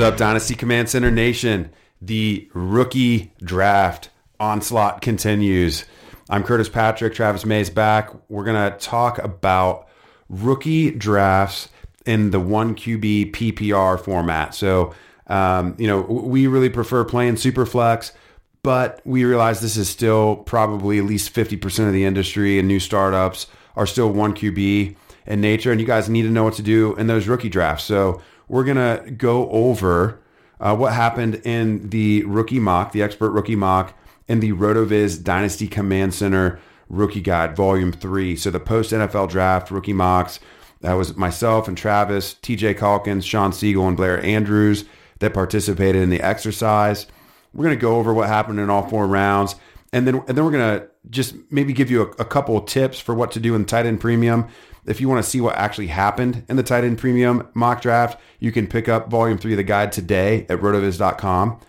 What's up, Dynasty Command Center Nation? The rookie draft onslaught continues. I'm Curtis Patrick. Travis May's back. We're going to talk about rookie drafts in the one QB PPR format. So, um, you know, we really prefer playing super flex, but we realize this is still probably at least 50% of the industry and new startups are still one QB in nature. And you guys need to know what to do in those rookie drafts. So, we're going to go over uh, what happened in the rookie mock, the expert rookie mock, in the RotoViz Dynasty Command Center Rookie Guide, Volume 3. So the post NFL draft rookie mocks, that was myself and Travis, TJ Calkins, Sean Siegel, and Blair Andrews that participated in the exercise. We're going to go over what happened in all four rounds. And then, and then we're going to just maybe give you a, a couple tips for what to do in tight end premium if you want to see what actually happened in the tight end premium mock draft, you can pick up volume three of the guide today at rotoviz.com.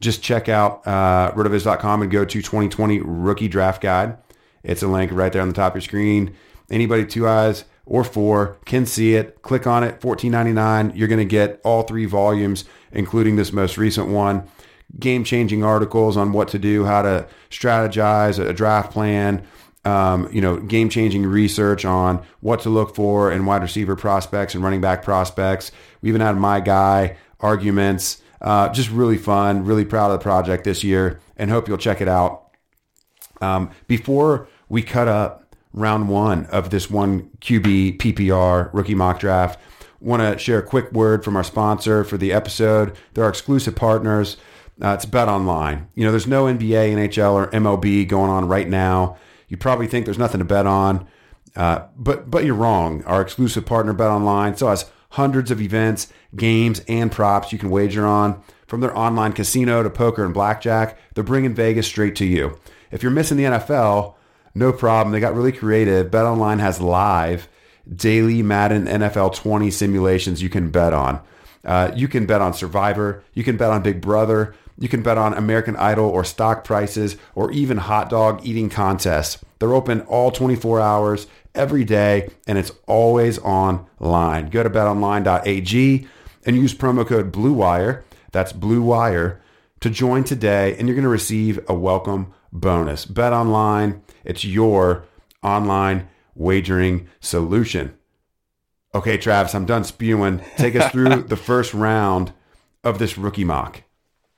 Just check out uh, rotoviz.com and go to 2020 rookie draft guide. It's a link right there on the top of your screen. Anybody two eyes or four can see it. Click on it, $14.99. You're going to get all three volumes, including this most recent one. Game changing articles on what to do, how to strategize a draft plan, um, you know, game changing research on what to look for in wide receiver prospects and running back prospects. We even had my guy arguments. Uh, just really fun. Really proud of the project this year, and hope you'll check it out. Um, before we cut up round one of this one QB PPR rookie mock draft, want to share a quick word from our sponsor for the episode. They're our exclusive partners. Uh, it's Bet Online. You know, there's no NBA, NHL, or MLB going on right now. You probably think there's nothing to bet on, uh, but but you're wrong. Our exclusive partner, Bet Online, still has hundreds of events, games, and props you can wager on. From their online casino to poker and blackjack, they're bringing Vegas straight to you. If you're missing the NFL, no problem. They got really creative. Bet Online has live daily Madden NFL 20 simulations you can bet on. Uh, you can bet on Survivor. You can bet on Big Brother. You can bet on American Idol or stock prices or even hot dog eating contests. They're open all 24 hours every day and it's always online. Go to betonline.ag and use promo code BLUEWIRE, that's Blue Wire, to join today and you're going to receive a welcome bonus. Bet online, it's your online wagering solution. Okay, Travis, I'm done spewing. Take us through the first round of this rookie mock.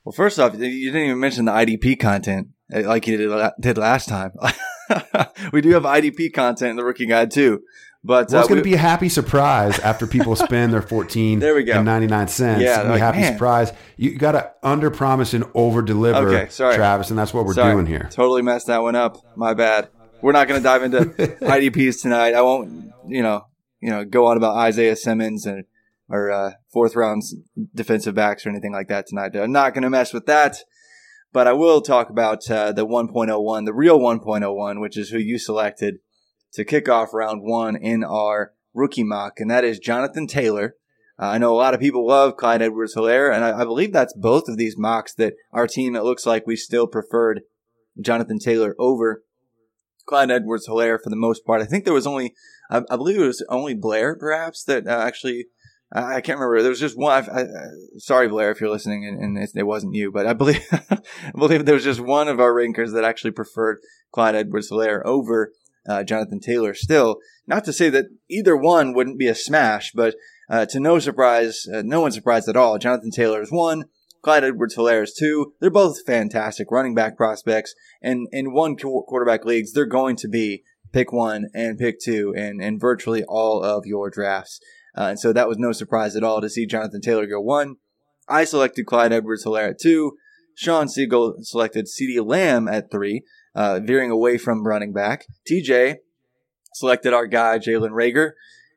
Well, first off, you didn't even mention the IDP content eh, like you did last time. we do have IDP content in the rookie guide too. But well, it's uh, going to be a happy surprise after people spend their fourteen there we go. and ninety nine cents. Yeah, like, happy man. surprise. You got to under promise and over deliver, okay, sorry. Travis, and that's what we're sorry. doing here. Totally messed that one up. My bad. We're not going to dive into IDPs tonight. I won't, you know, you know, go on about Isaiah Simmons and or uh, fourth round defensive backs or anything like that tonight. I'm not going to mess with that, but I will talk about uh, the 1.01, the real 1.01, which is who you selected to kick off round one in our rookie mock, and that is Jonathan Taylor. Uh, I know a lot of people love Clyde Edwards Helaire, and I, I, believe that's both of these mocks that our team, it looks like we still preferred Jonathan Taylor over Clyde Edwards Helaire for the most part. I think there was only, I, I believe it was only Blair perhaps that uh, actually I can't remember. There was just one. I, I, sorry, Blair, if you're listening, and, and it, it, wasn't you, but I believe I believe there was just one of our rankers that actually preferred Clyde Edwards-Helaire over uh, Jonathan Taylor. Still, not to say that either one wouldn't be a smash, but uh, to no surprise, uh, no one's surprised at all. Jonathan Taylor is one. Clyde Edwards-Helaire is two. They're both fantastic running back prospects, and in one quarterback leagues, they're going to be pick one and pick two, and and virtually all of your drafts. Uh, and so that was no surprise at all to see Jonathan Taylor go one. I selected Clyde Edwards Helaire at two. Sean Siegel selected CeeDee Lamb at three, uh, veering away from running back. TJ selected our guy, Jalen Reagor.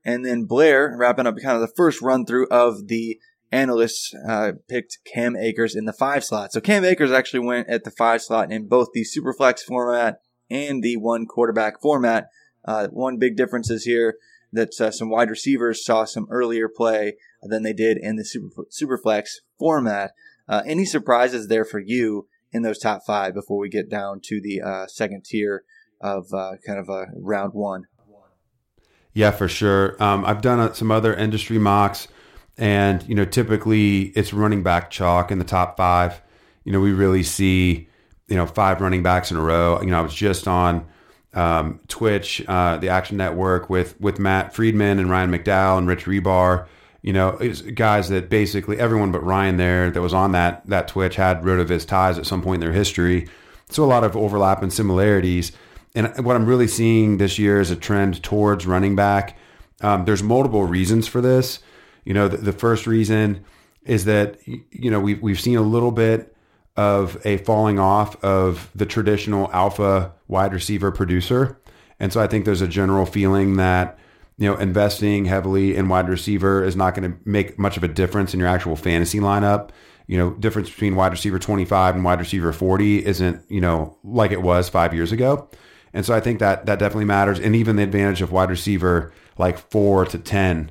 And then Blair, wrapping up kind of the first run through of the analysts, uh, picked Cam Akers in the five slot. So Cam Akers actually went at the five slot in both the Superflex format and the one quarterback format. Uh, one big difference is here that uh, some wide receivers saw some earlier play than they did in the super, Superflex format. Uh, any surprises there for you in those top five before we get down to the uh, second tier of uh, kind of a round one? Yeah, for sure. Um, I've done uh, some other industry mocks, and you know, typically it's running back chalk in the top five. You know, we really see you know five running backs in a row. You know, I was just on um, Twitch, uh, the Action Network with with Matt Freedman and Ryan McDowell and Rich Hribar. You know, guys that basically everyone but Ryan there that was on that that Twitch had RotoViz ties at some point in their history. So a lot of overlap and similarities. And what I'm really seeing this year is a trend towards running back. Um, there's multiple reasons for this. You know, the, the, first reason is that you know we've we've seen a little bit of a falling off of the traditional alpha wide receiver producer, and so I think there's a general feeling that you know investing heavily in wide receiver is not going to make much of a difference in your actual fantasy lineup you know, difference between wide receiver 25 and wide receiver 40 isn't, you know, like it was five years ago. And so I think that that definitely matters. And even the advantage of wide receiver like four to 10,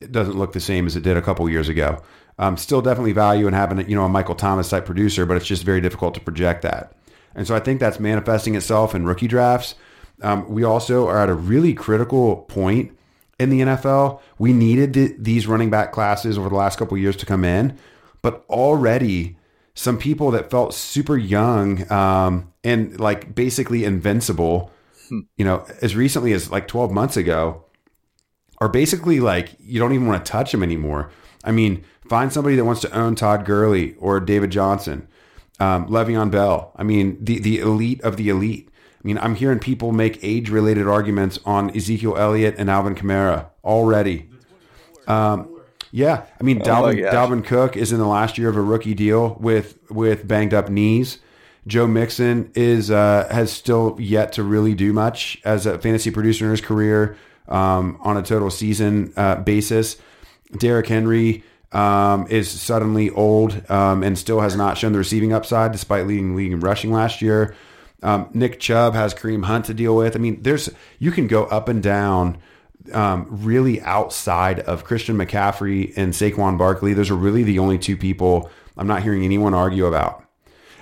it doesn't look the same as it did a couple years ago. Um, still definitely value in having, you know, a Michael Thomas type producer, but it's just very difficult to project that. And so I think that's manifesting itself in rookie drafts. Um, we also are at a really critical point in the NFL. We needed th- these running back classes over the last couple years to come in, but already some people that felt super young um, and like basically invincible, hmm. you know, as recently as like 12 months ago, are basically like you don't even want to touch them anymore. I mean, find somebody that wants to own Todd Gurley or David Johnson, um, Le'Veon Bell. I mean, the the elite of the elite. I mean, I'm hearing people make age related arguments on Ezekiel Elliott and Alvin Kamara already. Um, yeah, I mean, oh Dalvin, Dalvin Cook is in the last year of a rookie deal with with banged up knees. Joe Mixon is uh, has still yet to really do much as a fantasy producer in his career um, on a total season uh, basis. Derrick Henry um, is suddenly old um, and still has not shown the receiving upside despite leading league in rushing last year. Um, Nick Chubb has Kareem Hunt to deal with. I mean, there's you can go up and down um, really outside of Christian McCaffrey and Saquon Barkley. Those are really the only two people I'm not hearing anyone argue about.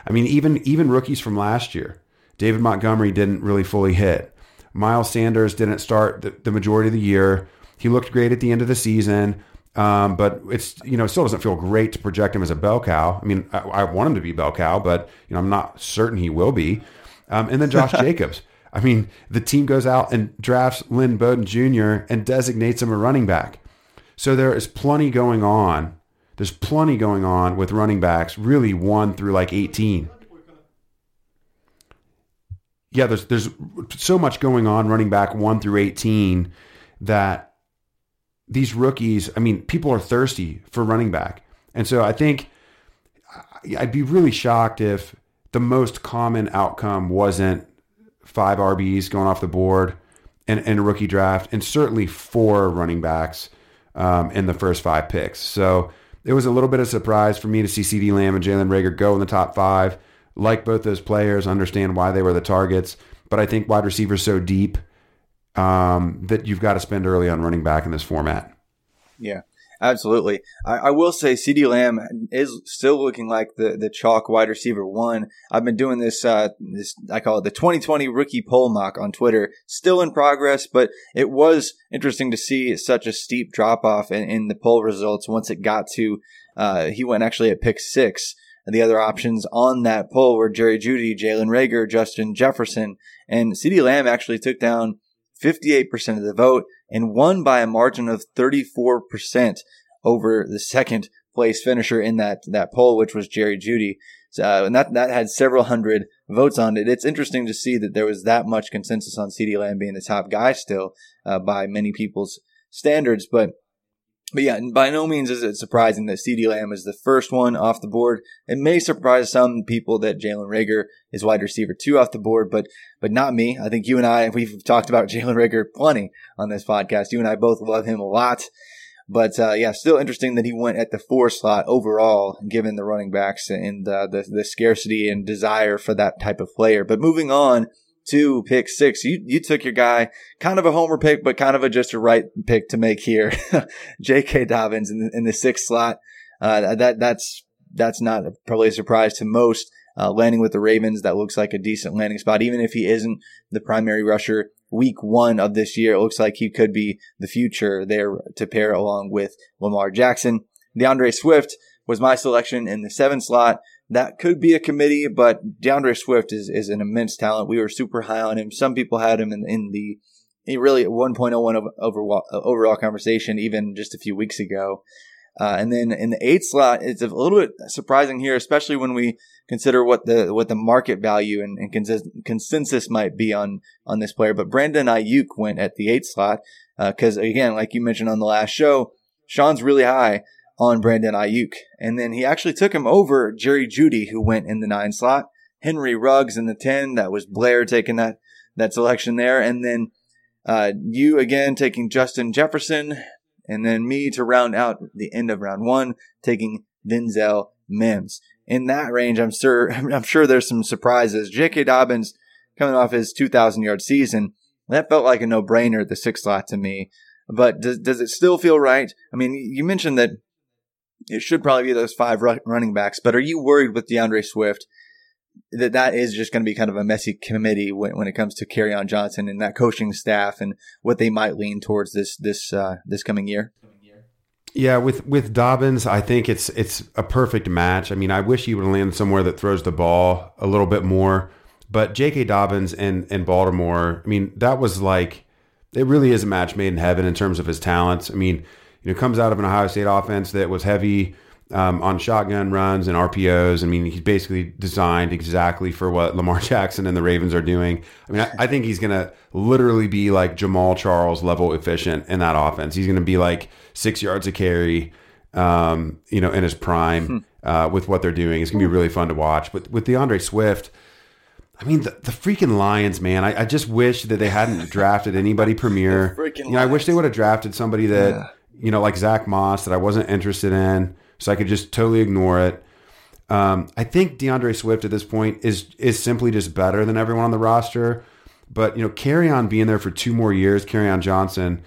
I mean, even even rookies from last year, David Montgomery didn't really fully hit. Miles Sanders didn't start the, the majority of the year. He looked great at the end of the season, um, but it's you know it still doesn't feel great to project him as a bell cow. I mean, I, I want him to be bell cow, but you know I'm not certain he will be. Um, and then Josh Jacobs. I mean, the team goes out and drafts Lynn Bowden Jr. and designates him a running back. So there is plenty going on. There's plenty going on with running backs, really one through like 18. Yeah, there's there's so much going on running back one through 18 that these rookies, I mean, people are thirsty for running back. And so I think I'd be really shocked if the most common outcome wasn't five RBs going off the board in, in a rookie draft, and certainly four running backs um, in the first five picks. So it was a little bit of surprise for me to see CeeDee Lamb and Jalen Reagor go in the top five. Like both those players, understand why they were the targets, but I think wide receivers so deep um, that you've got to spend early on running back in this format. Yeah. Absolutely. I, I, will say CeeDee Lamb is still looking like the, the chalk wide receiver one. I've been doing this, uh, this, I call it the 2020 rookie poll mock on Twitter. Still in progress, but it was interesting to see such a steep drop off in, in the poll results once it got to, uh, he went actually at pick six. The other options on that poll were Jerry Jeudy, Jalen Reagor, Justin Jefferson, and CeeDee Lamb actually took down 58% of the vote and won by a margin of 34% over the second place finisher in that, that poll, which was Jerry Jeudy. Uh, and that, that had several hundred votes on it. It's interesting to see that there was that much consensus on CeeDee Lamb being the top guy still, uh, by many people's standards. But but yeah, by no means is it surprising that CeeDee Lamb is the first one off the board. It may surprise some people that Jalen Reagor is wide receiver two off the board, but but not me. I think you and I we've talked about Jalen Reagor plenty on this podcast. You and I both love him a lot. But uh, yeah, still interesting that he went at the four slot overall, given the running backs and uh, the the scarcity and desire for that type of player. But moving on to pick six, you you took your guy, kind of a homer pick, but kind of a just a right pick to make here, J.K. Dobbins in the, in the sixth slot. Uh, that that's that's not probably a surprise to most. Uh, landing with the Ravens, that looks like a decent landing spot, even if he isn't the primary rusher week one of this year. It looks like he could be the future there to pair along with Lamar Jackson. D'Andre Swift was my selection in the seven slot. That could be a committee, but D'Andre Swift is, is an immense talent. We were super high on him. Some people had him in, in the really 1.01 overall, overall conversation even just a few weeks ago. Uh, and then in the eight slot, it's a little bit surprising here, especially when we consider what the what the market value and, and consensus might be on on this player. But Brandon Aiyuk went at the eight slot because uh, again, like you mentioned on the last show, Sean's really high on Brandon Aiyuk. and then he actually took him over Jerry Jeudy, who went in the nine slot. Henry Ruggs in the ten. That was Blair taking that that selection there, and then uh, you again taking Justin Jefferson and then me to round out the end of round one, taking Denzel Mims. In that range, I'm sure I'm sure there's some surprises. J.K. Dobbins coming off his 2,000 yard season, that felt like a no brainer. At the six slot to me, but does does it still feel right? I mean, you mentioned that it should probably be those five running backs, but are you worried with D'Andre Swift? that that is just going to be kind of a messy committee when, when it comes to Kerryon Johnson and that coaching staff and what they might lean towards this this uh, this coming year. Yeah, with with Dobbins, I think it's it's a perfect match. I mean, I wish he would land somewhere that throws the ball a little bit more. But J.K. Dobbins and and Baltimore, I mean, that was like it really is a match made in heaven in terms of his talents. I mean, you know, comes out of an Ohio State offense that was heavy um, on shotgun runs and RPOs. I mean, he's basically designed exactly for what Lamar Jackson and the Ravens are doing. I mean, I, I think he's going to literally be like Jamaal Charles level efficient in that offense. He's going to be like six yards a carry, um, you know, in his prime hmm. uh, with what they're doing. It's going to be really fun to watch. But with D'Andre Swift, I mean, the, the freaking Lions, man. I, I, just wish that they hadn't drafted anybody premier. You know, I wish they would have drafted somebody that, yeah. You know, like Zach Moss that I wasn't interested in so I could just totally ignore it. Um, I think D'Andre Swift at this point is is simply just better than everyone on the roster. But you know, Kerryon being there for two more years, Kerryon Johnson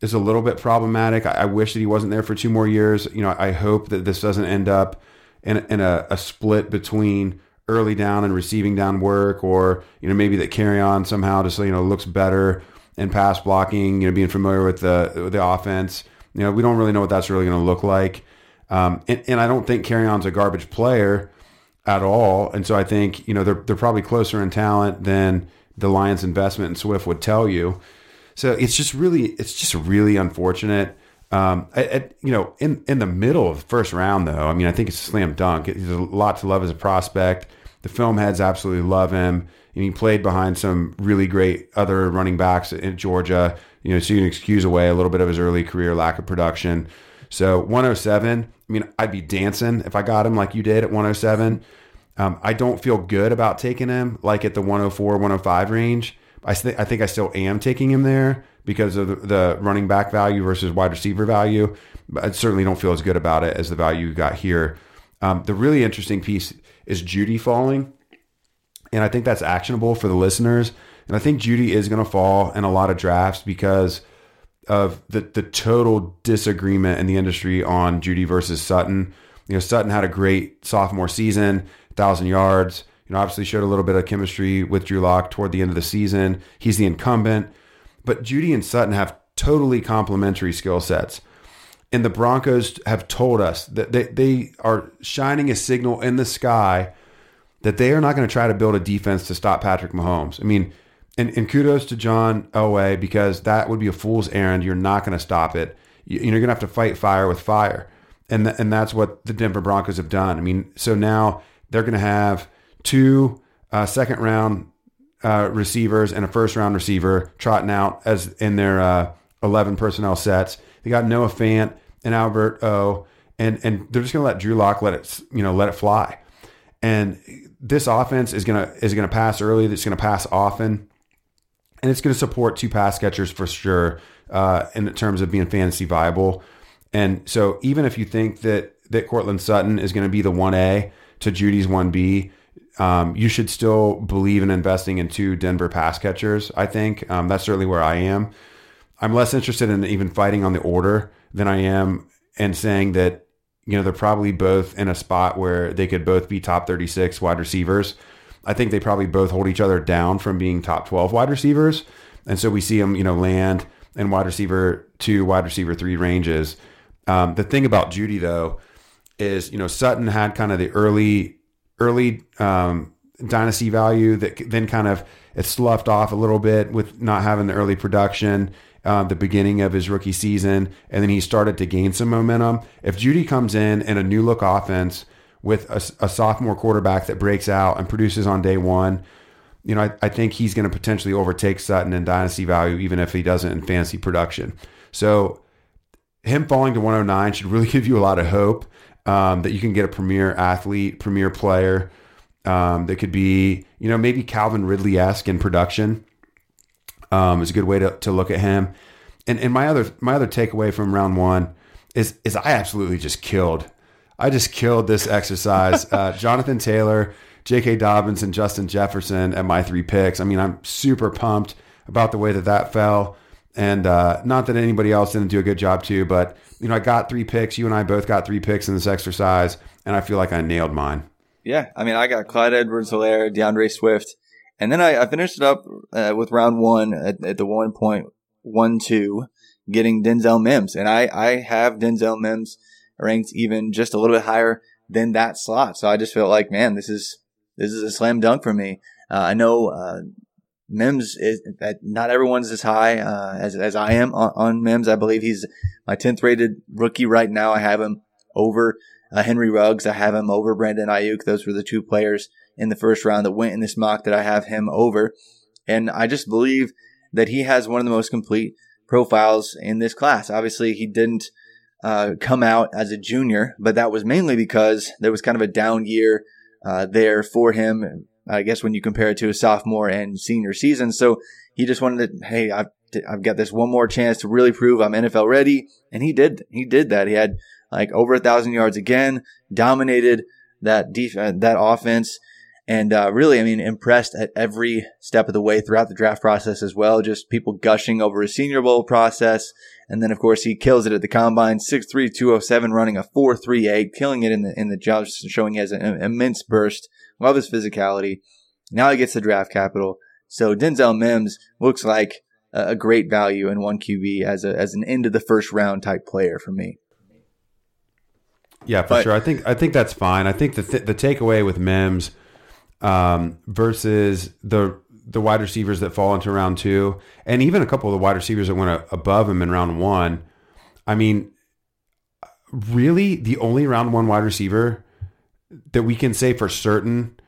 is a little bit problematic. I, I, wish that he wasn't there for two more years. You know, I hope that this doesn't end up in, in a, a split between early down and receiving down work, or you know, maybe that Kerryon somehow just you know looks better in pass blocking. You know, being familiar with the with the offense. You know, we don't really know what that's really going to look like. Um, and, and I don't think Kerryon's a garbage player at all. And so I think, you know, they're, they're probably closer in talent than the Lions investment in Swift would tell you. So it's just really, it's just really unfortunate. Um, at, you know, in, in the middle of the first round, though, I mean, I think it's a slam dunk. There's a lot to love as a prospect. The film heads absolutely love him. And he played behind some really great other running backs in Georgia, you know, so you can excuse away a little bit of his early career lack of production. So 107, I mean, I'd be dancing if I got him like you did at 107. Um, I don't feel good about taking him like at the 104, 105 range. I, th- I think I still am taking him there because of the, the, running back value versus wide receiver value. But I certainly don't feel as good about it as the value you got here. Um, the really interesting piece is Jeudy falling. And I think that's actionable for the listeners. And I think Jeudy is going to fall in a lot of drafts because of the the total disagreement in the industry on Jeudy versus Sutton. You know, Sutton had a great sophomore season, thousand yards. You know, obviously showed a little bit of chemistry with Drew Lock toward the end of the season. He's the incumbent, but Jeudy and Sutton have totally complementary skill sets. And the Broncos have told us that they, they are shining a signal in the sky that they are not going to try to build a defense to stop Patrick Mahomes. I mean, and, and kudos to John Elway because that would be a fool's errand. You're not going to stop it. You, are going to have to fight fire with fire, and th- and that's what the Denver Broncos have done. I mean, so now they're going to have two uh, second round uh, receivers and a first round receiver trotting out as in their uh, 11 personnel sets. They got Noah Fant and Albert O, and and they're just going to let Drew Lock let it you know let it fly. And this offense is gonna is gonna pass early. It's gonna pass often, and it's gonna support two pass catchers for sure uh, in terms of being fantasy viable. And so even if you think that that Courtland Sutton is going to be the one A to Jeudy's one B, um, you should still believe in investing in two Denver pass catchers. I think um, that's certainly where I am. I'm less interested in even fighting on the order than I am and saying that you know they're probably both in a spot where they could both be top 36 wide receivers. I think they probably both hold each other down from being top 12 wide receivers, and so we see them you know land in wide receiver two, wide receiver three ranges. Um, the thing about Jeudy, though is you know Sutton had kind of the early early um, dynasty value that then kind of it sloughed off a little bit with not having the early production. Uh, the beginning of his rookie season, and then he started to gain some momentum. If Jeudy comes in in a new look offense with a, a sophomore quarterback that breaks out and produces on day one, you know, I, I think he's going to potentially overtake Sutton in dynasty value, even if he doesn't in fantasy production. So him falling to 109 should really give you a lot of hope um, that you can get a premier athlete, premier player um, that could be, you know, maybe Calvin Ridley esque in production. Um, is a good way to, to look at him. And and my other my other takeaway from round one is is I absolutely just killed. I just killed this exercise. Uh, Jonathan Taylor, J.K. Dobbins, and Justin Jefferson at my three picks. I mean, I'm super pumped about the way that that fell. And uh, not that anybody else didn't do a good job too, but you know, I got three picks. You and I both got three picks in this exercise, and I feel like I nailed mine. Yeah, I mean, I got Clyde Edwards-Helaire, D'Andre Swift, and then I, I finished it up uh, with round one at, at the one point one two, getting Denzel Mims, and I I have Denzel Mims ranked even just a little bit higher than that slot. So I just felt like, man, this is this is a slam dunk for me. Uh, I know uh, Mims is not everyone's as high uh, as as I am on, on, Mims. I believe he's my tenth rated rookie right now. I have him over uh, Henry Ruggs. I have him over Brandon Aiyuk. Those were the two players in the first round that went in this mock that I have him over, and I just believe that he has one of the most complete profiles in this class. Obviously, he didn't uh, come out as a junior, but that was mainly because there was kind of a down year uh, there for him I guess when you compare it to a sophomore and senior season. So he just wanted to, hey, I've, I've got this one more chance to really prove I'm NFL ready. And he did, he did that. He had like over a thousand yards again, dominated that defense, that offense. And uh, really, I mean, impressed at every step of the way throughout the draft process as well. Just people gushing over his Senior Bowl process. And then, of course, he kills it at the combine, 6'3", 207, running a 4'3", killing it in the in the jumps, showing he has an immense burst. Love his physicality. Now he gets the draft capital. So Denzel Mims looks like a great value in one QB as a as an end of the first round type player for me. Yeah, for but, sure. I think I think that's fine. I think the th- the takeaway with Mims um, versus the the wide receivers that fall into round two, and even a couple of the wide receivers that went above him in round one. I mean, really, the only round one wide receiver that we can say for certain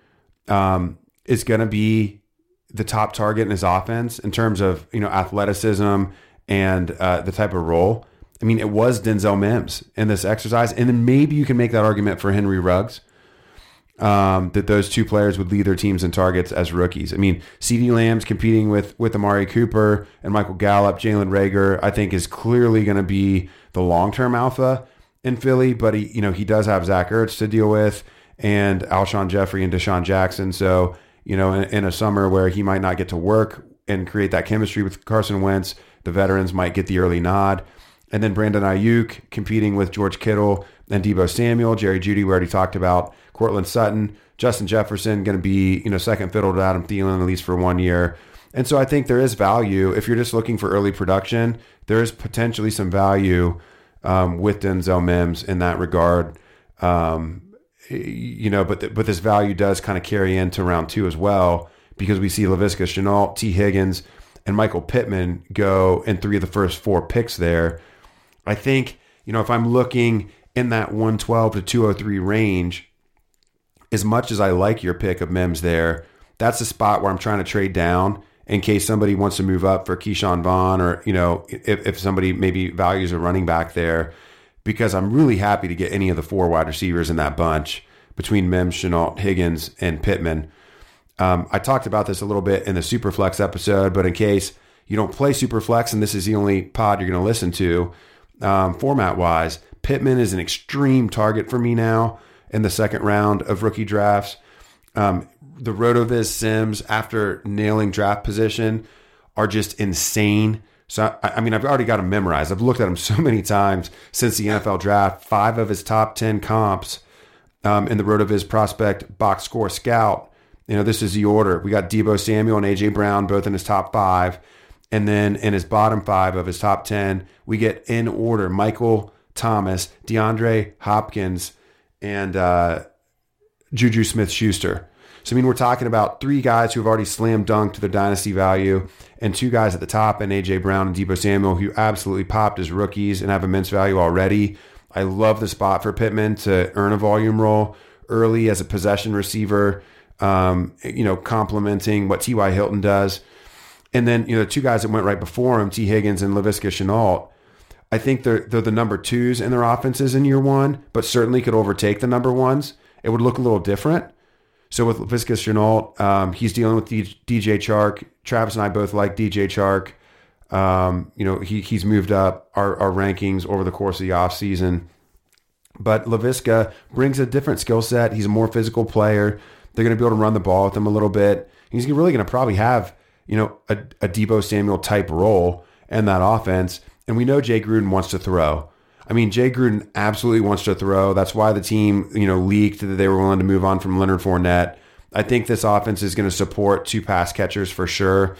um, is going to be the top target in his offense in terms of you know athleticism and uh, the type of role. I mean, it was Denzel Mims in this exercise, and then maybe you can make that argument for Henry Ruggs um, that those two players would lead their teams in targets as rookies. I mean, CeeDee Lamb's competing with with Amari Cooper and Michael Gallup, Jalen Reagor. I think is clearly going to be the long term alpha in Philly, but he, you know, he does have Zach Ertz to deal with and Alshon Jeffery and DeSean Jackson. So, you know, in, in, a summer where he might not get to work and create that chemistry with Carson Wentz, the veterans might get the early nod. And then Brandon Aiyuk competing with George Kittle and Deebo Samuel, Jerry Jeudy, we already talked about, Courtland Sutton, Justin Jefferson, going to be, you know, second fiddle to Adam Thielen, at least for one year. And so I think there is value. If you're just looking for early production, there is potentially some value um, with Denzel Mims in that regard. Um, you know, but the, but this value does kind of carry into round two as well because we see Laviska Shenault, Tee Higgins, and Michael Pittman go in three of the first four picks there. I think you know if I'm looking in that 112 to 203 range, as much as I like your pick of Mims there, that's a spot where I'm trying to trade down in case somebody wants to move up for Ke'Shawn Vaughn or, you know, if, if somebody maybe values a running back there because I'm really happy to get any of the four wide receivers in that bunch between Mims, Shenault, Higgins, and Pittman. Um, I talked about this a little bit in the Superflex episode, but in case you don't play Superflex and this is the only pod you're going to listen to, um, format wise, Pittman is an extreme target for me now in the second round of rookie drafts. Um, the Rotoviz Sims, after nailing draft position, are just insane. So, I, I mean, I've already got him memorized. I've looked at him so many times since the NFL draft. Five of his top 10 comps um, in the Rotoviz prospect box score scout. You know, this is the order. We got Deebo Samuel and AJ Brown both in his top five. And then in his bottom five of his top 10, we get in order Michael Thomas, DeAndre Hopkins, and uh, Juju Smith Schuster. So, I mean, we're talking about three guys who have already slam dunked their dynasty value, and two guys at the top, and AJ Brown and Deebo Samuel, who absolutely popped as rookies and have immense value already. I love the spot for Pittman to earn a volume role early as a possession receiver, um, you know, complementing what T.Y. Hilton does. And then, you know, the two guys that went right before him, Tee Higgins and Laviska Shenault, I think they're, they're the number twos in their offenses in year one, but certainly could overtake the number ones. It would look a little different. So with Laviska Shenault, um, he's dealing with DJ Chark. Travis and I both like DJ Chark. Um, you know, he, he's moved up our, our rankings over the course of the offseason. But Laviska brings a different skill set. He's a more physical player. They're going to be able to run the ball with him a little bit. He's really going to probably have, you know, a, a Deebo Samuel type role in that offense. And we know Jay Gruden wants to throw. I mean, Jay Gruden absolutely wants to throw. That's why the team, you know, leaked that they were willing to move on from Leonard Fournette. I think this offense is going to support two pass catchers for sure.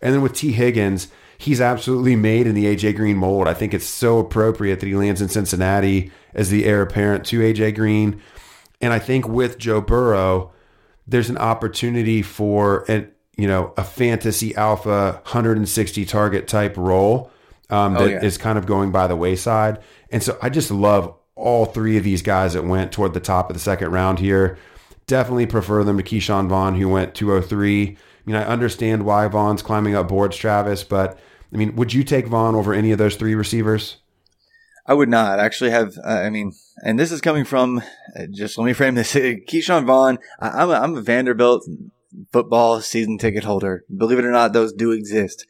And then with Tee Higgins, he's absolutely made in the AJ Green mold. I think it's so appropriate that he lands in Cincinnati as the heir apparent to AJ Green. And I think with Joe Burrow, there's an opportunity for an you know a fantasy alpha 160 target type role um, oh, that oh, yeah. is kind of going by the wayside. And so I just love all three of these guys that went toward the top of the second round here. Definitely prefer them to Ke'Shawn Vaughn, who went 203. I mean, I understand why Vaughn's climbing up boards, Travis, but I mean, would you take Vaughn over any of those three receivers? I would not actually have. Uh, I mean, and this is coming from uh, just let me frame this. Ke'Shawn Vaughn, I, am a, I'm a Vanderbilt football season ticket holder. Believe it or not, those do exist.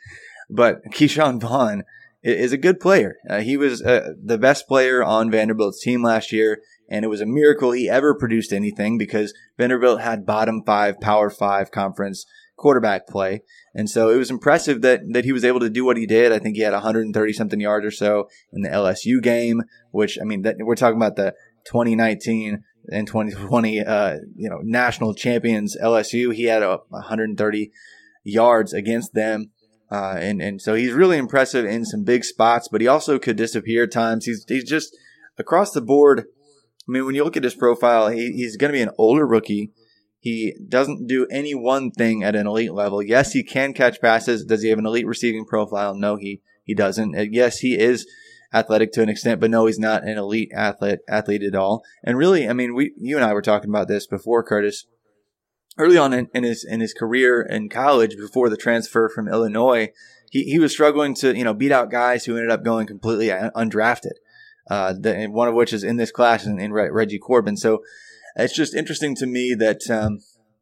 But Ke'Shawn Vaughn is a good player. Uh, he was uh, the best player on Vanderbilt's team last year, and it was a miracle he ever produced anything because Vanderbilt had bottom five, power five conference quarterback play. And so it was impressive that, that he was able to do what he did. I think he had 130 something yards or so in the LSU game, which, I mean, that, we're talking about the 2019 and 2020, uh, you know, national champions LSU. He had a 130 yards against them. Uh, and, and so he's really impressive in some big spots, but he also could disappear at times. He's, he's just across the board. I mean, when you look at his profile, he, he's going to be an older rookie. He doesn't do any one thing at an elite level. Yes, he can catch passes. Does he have an elite receiving profile? No, he, he doesn't. Uh, yes, he is athletic to an extent, but no, he's not an elite athlete, athlete at all. And really, I mean, we, you and I were talking about this before, Curtis early on in, in, his in his career in college before the transfer from Illinois, he, he was struggling to you know beat out guys who ended up going completely undrafted. Uh, the, one of which is in this class in, Reggie Corbin. So it's just interesting to me that um,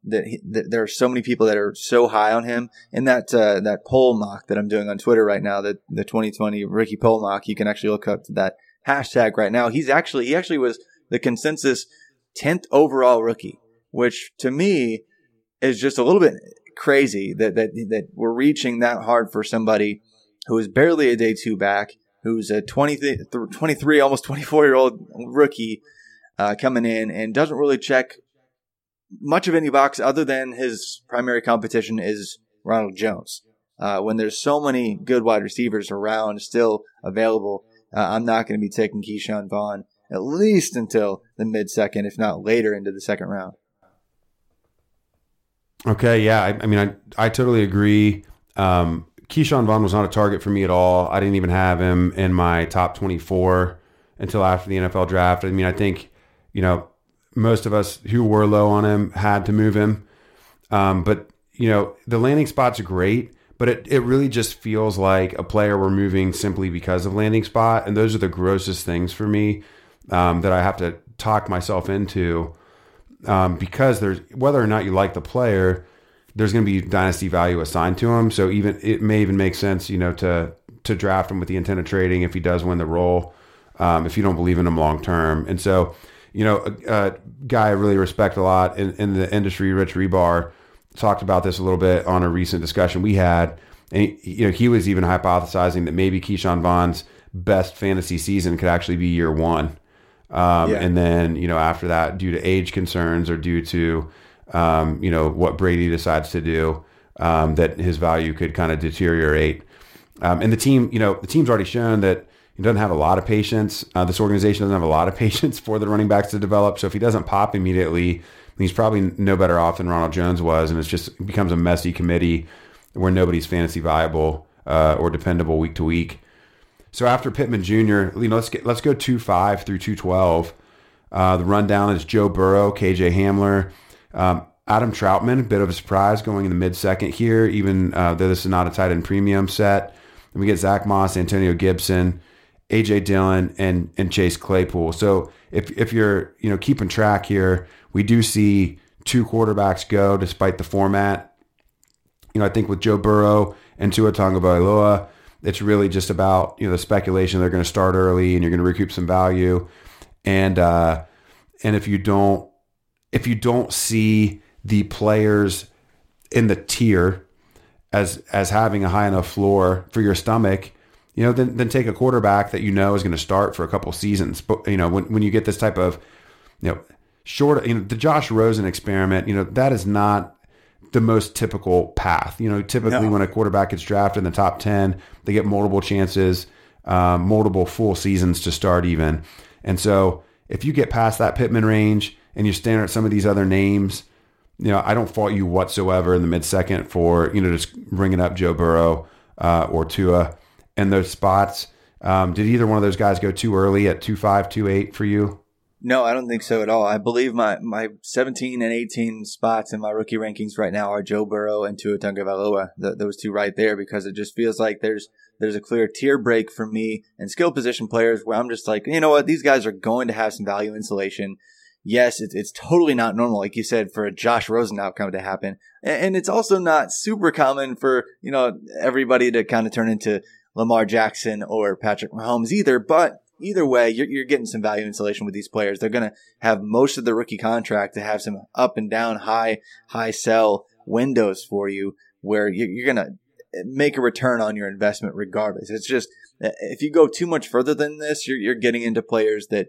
that, he, that, there are so many people that are so high on him. In that uh, that poll mock that I'm doing on Twitter right now, that the 2020 Ricky poll mock, you can actually look up to that hashtag right now. He's actually he actually was the consensus 10th overall rookie which to me is just a little bit crazy that that that we're reaching that hard for somebody who is barely a day two back, who's a 20, 23, almost 24 year old rookie uh, coming in and doesn't really check much of any box other than his primary competition is Ronald Jones. Uh, when there's so many good wide receivers around still available, uh, I'm not going to be taking Ke'Shawn Vaughn at least until the mid second, if not later into the second round. Okay, yeah. I, I mean, I, I totally agree. Um, Ke'Shawn Vaughn was not a target for me at all. I didn't even have him in my top 24 until after the NFL draft. I mean, I think, you know, most of us who were low on him had to move him. Um, but, you know, the landing spots are great, but it, it really just feels like a player we're moving simply because of landing spot. And those are the grossest things for me um, that I have to talk myself into um, because there's whether or not you like the player, there's going to be dynasty value assigned to him. So even it may even make sense, you know, to to draft him with the intent of trading if he does win the role, um, if you don't believe in him long term. And so, you know, a, a, guy I really respect a lot in, in the industry, Rich Hribar, talked about this a little bit on a recent discussion we had. And he, you know, he was even hypothesizing that maybe Ke'Shawn Vaughn's best fantasy season could actually be year one. Um, yeah. And then, you know, after that, due to age concerns or due to, um, you know, what Brady decides to do, um, that his value could kind of deteriorate. Um, and the team, you know, the team's already shown that he doesn't have a lot of patience. Uh, this organization doesn't have a lot of patience for the running backs to develop. So if he doesn't pop immediately, he's probably no better off than Ronald Jones was. And it's just it becomes a messy committee where nobody's fantasy viable uh, or dependable week to week. So after Pittman Jr., you know, let's get let's go two five through two twelve. Uh, the rundown is Joe Burrow, KJ Hamler, um, Adam Trautman. a bit of a surprise going in the mid second here, even uh, though this is not a tight end premium set. Then we get Zach Moss, Antonio Gibson, AJ Dillon, and and Chase Claypool. So if if you're you know keeping track here, we do see two quarterbacks go despite the format. You know, I think with Joe Burrow and Tua Tagovailoa, it's really just about you know the speculation they're going to start early and you're going to recoup some value, and uh, and if you don't if you don't see the players in the tier as as having a high enough floor for your stomach, you know, then then take a quarterback that you know is going to start for a couple seasons. But you know, when when you get this type of you know short, you know, the Josh Rosen experiment, you know, that is not the most typical path. You know, typically no. when a quarterback gets drafted in the top 10, they get multiple chances, um, multiple full seasons to start even. And so if you get past that Pittman range and you're staring at some of these other names, you know, I don't fault you whatsoever in the mid second for, you know, just bringing up Joe Burrow uh, or Tua in those spots. Um, did either one of those guys go too early at two five, two eight for you? No, I don't think so at all. I believe my, my 17 and 18 spots in my rookie rankings right now are Joe Burrow and Tua Tagovailoa. Those two right there because it just feels like there's there's a clear tier break for me and skill position players where I'm just like, you know what, these guys are going to have some value insulation. Yes, it's, it's totally not normal, like you said, for a Josh Rosen outcome to happen. And, and it's also not super common for, you know, everybody to kind of turn into Lamar Jackson or Patrick Mahomes either. But either way, you're, you're getting some value insulation with these players. They're going to have most of the rookie contract to have some up and down, high, high sell windows for you where you're, going to make a return on your investment regardless. It's just, if you go too much further than this, you're, you're getting into players that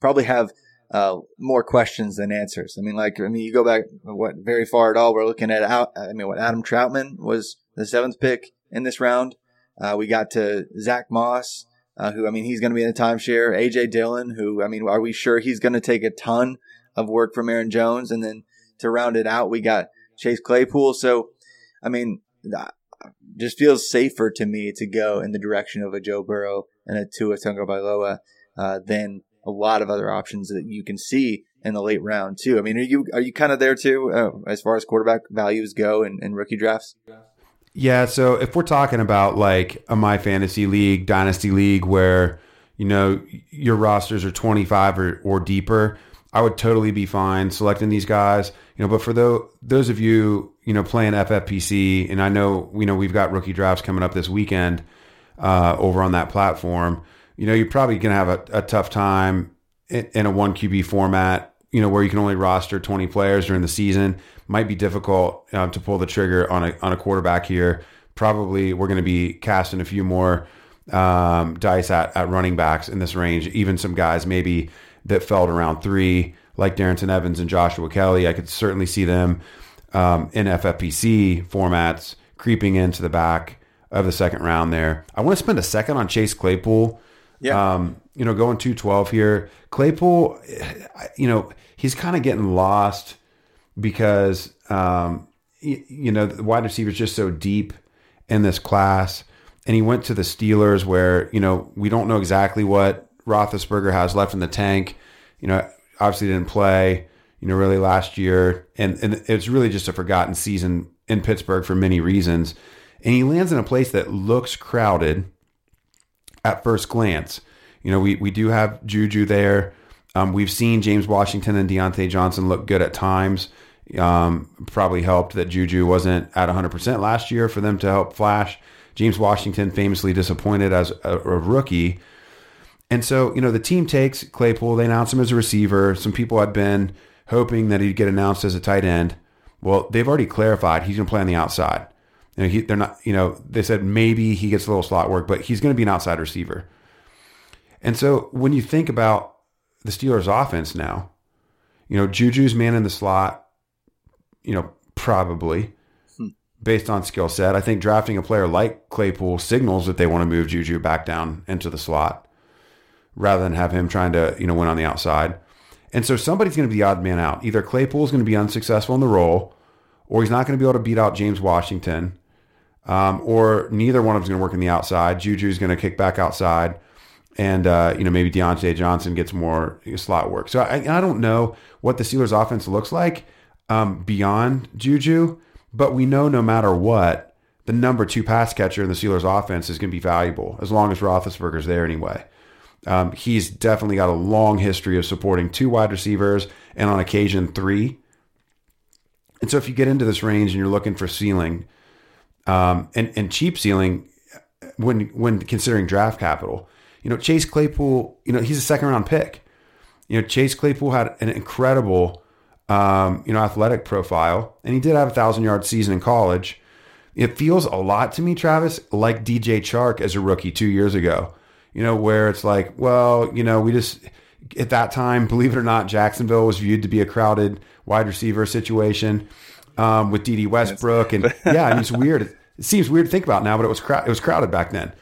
probably have uh, more questions than answers. I mean, like, I mean, you go back what very far at all. We're looking at out. I mean, what Adam Trautman was the seventh pick in this round. Uh, we got to Zach Moss, uh, who I mean he's going to be in a timeshare. AJ Dillon, who I mean, are we sure he's going to take a ton of work from Aaron Jones? And then to round it out, we got Chase Claypool. So I mean, just feels safer to me to go in the direction of a Joe Burrow and a Tua Tagovailoa uh, than a lot of other options that you can see in the late round too. I mean, are you are you kind of there too uh, as far as quarterback values go and, in rookie drafts? Yeah, so if we're talking about like a my fantasy league, dynasty league where you know your rosters are 25 or, or deeper, I would totally be fine selecting these guys. You know, but for those those of you you know playing FFPC, and I know you know we've got rookie drafts coming up this weekend uh, over on that platform. You know, you're probably gonna have a, a tough time in, in a one QB format you know, where you can only roster 20 players during the season might be difficult uh, to pull the trigger on a, on a quarterback here. Probably we're going to be casting a few more um, dice at, at running backs in this range. Even some guys maybe that fell around three, like Darrynton Evans and Joshua Kelley. I could certainly see them um, in FFPC formats creeping into the back of the second round there. I want to spend a second on Chase Claypool. Yeah. Um, you know, going 212 here. Claypool, you know, he's kind of getting lost because, um, you, you know, the wide receiver is just so deep in this class. And he went to the Steelers where, you know, we don't know exactly what Roethlisberger has left in the tank. You know, obviously didn't play, you know, really last year. And, and it's really just a forgotten season in Pittsburgh for many reasons. and he lands in a place that looks crowded at first glance. You know, we, we do have Juju there. Um, we've seen James Washington and Diontae Johnson look good at times. Um, probably helped that Juju wasn't at 100% last year for them to help flash. James Washington famously disappointed as a, a rookie. And so, you know, the team takes Claypool. They announce him as a receiver. Some people had been hoping that he'd get announced as a tight end. Well, they've already clarified he's going to play on the outside. You know, he, they're not, you know, they said maybe he gets a little slot work, but he's going to be an outside receiver. And so when you think about the Steelers offense now, you know, Juju's man in the slot, you know, probably hmm. based on skill set. I think drafting a player like Claypool signals that they want to move Juju back down into the slot rather than have him trying to, you know, win on the outside. And so somebody's going to be the odd man out. Either Claypool is going to be unsuccessful in the role, or he's not going to be able to beat out James Washington, um, or neither one of them is going to work in the outside. Juju's going to kick back outside, and uh, you know maybe Diontae Johnson gets more slot work. So I, I don't know what the Steelers' offense looks like um, beyond Juju, but we know no matter what, the number two pass catcher in the Steelers' offense is going to be valuable as long as Roethlisberger's there anyway. Um, he's definitely got a long history of supporting two wide receivers and on occasion three. And so if you get into this range and you're looking for ceiling um, and, and cheap ceiling when when considering draft capital, you know, Chase Claypool, you know, he's a second round pick. You know, Chase Claypool had an incredible, um, you know, athletic profile, and he did have a thousand yard season in college. It feels a lot to me, Travis, like DJ Chark as a rookie two years ago you know, where it's like, well, you know, we just at that time, believe it or not, Jacksonville was viewed to be a crowded wide receiver situation um, with Dede Westbrook, and yeah, I mean, it's weird. It seems weird to think about now, but it was crowd, it was crowded back then,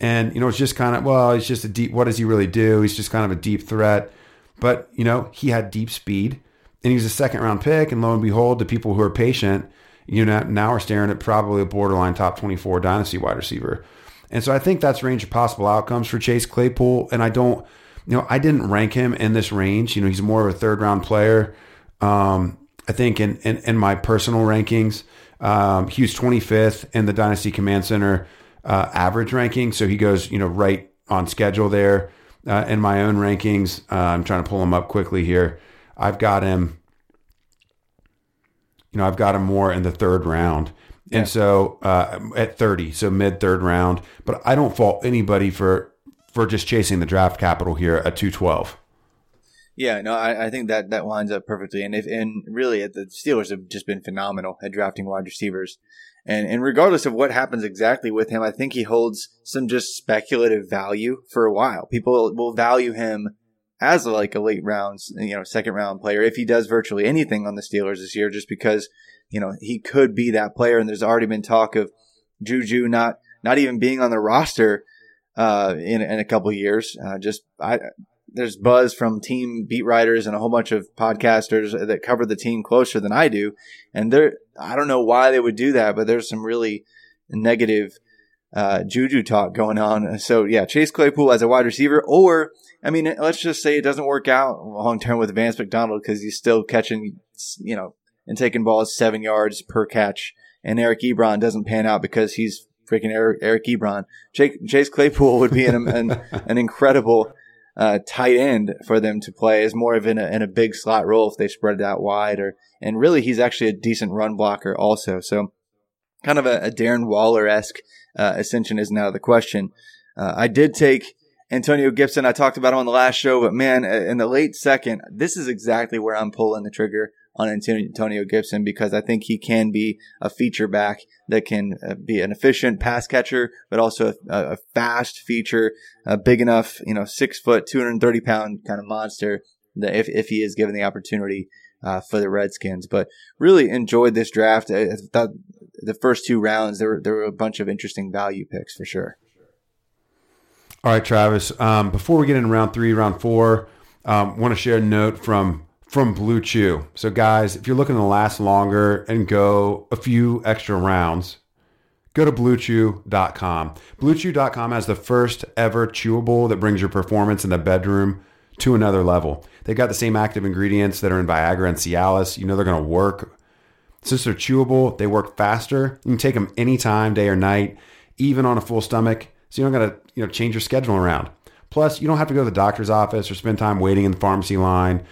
and you know, it's just kind of well, it's just a deep. What does he really do? He's just kind of a deep threat, but you know, he had deep speed, and he was a second round pick, and lo and behold, the people who are patient, you know, now are staring at probably a borderline top twenty four dynasty wide receiver. And so I think that's range of possible outcomes for Chase Claypool. And I don't, you know, I didn't rank him in this range. You know, he's more of a third round player. Um, I think in, in, in my personal rankings, um, he was 25th in the Dynasty Command Center uh, average ranking. So he goes, you know, right on schedule there. Uh, in my own rankings, uh, I'm trying to pull him up quickly here. I've got him, you know, I've got him more in the third round. Yeah. And so uh, at 30, so mid third round. But I don't fault anybody for for just chasing the draft capital here at 212. Yeah, no, I, I think that that lines up perfectly. And if and really, the Steelers have just been phenomenal at drafting wide receivers. And and regardless of what happens exactly with him, I think he holds some just speculative value for a while. People will value him as like a late rounds, you know, second round player if he does virtually anything on the Steelers this year, just because you know, he could be that player. And there's already been talk of Juju not, not even being on the roster, uh, in, in a couple years. Uh, just, I, there's buzz from team beat writers and a whole bunch of podcasters that cover the team closer than I do. And they're, I don't know why they would do that, but there's some really negative, uh, Juju talk going on. So yeah, Chase Claypool as a wide receiver, or I mean, let's just say it doesn't work out long term with Vance McDonald because he's still catching, you know, and taking balls seven yards per catch. And Eric Ebron doesn't pan out because he's freaking Eric, Eric Ebron. Chase Claypool would be an, an, an incredible uh, tight end for them to play as more of in a, in a big slot role if they spread it out wide. Or and really, he's actually a decent run blocker also. So kind of a, a Darren Waller esque uh, ascension is now the question. Uh, I did take Antonio Gibson. I talked about him on the last show, but man, in the late second, this is exactly where I'm pulling the trigger on Antonio Gibson because I think he can be a feature back that can uh, be an efficient pass catcher, but also a, a fast feature, a big enough, you know, six foot, 230 pound kind of monster that if, if he is given the opportunity uh, for the Redskins. But really enjoyed this draft. I thought the first two rounds, there were, there were a bunch of interesting value picks for sure. All right, Travis. Um, before we get into round three, round four, um, want to share a note from from Blue Chew. So, guys, if you're looking to last longer and go a few extra rounds, go to bluechew.com. Bluechew.com has the first ever chewable that brings your performance in the bedroom to another level. They've got the same active ingredients that are in Viagra and Cialis. You know they're going to work. Since they're chewable, they work faster. You can take them anytime, day or night, even on a full stomach. So you don't got to you know change your schedule around. Plus, you don't have to go to the doctor's office or spend time waiting in the pharmacy line.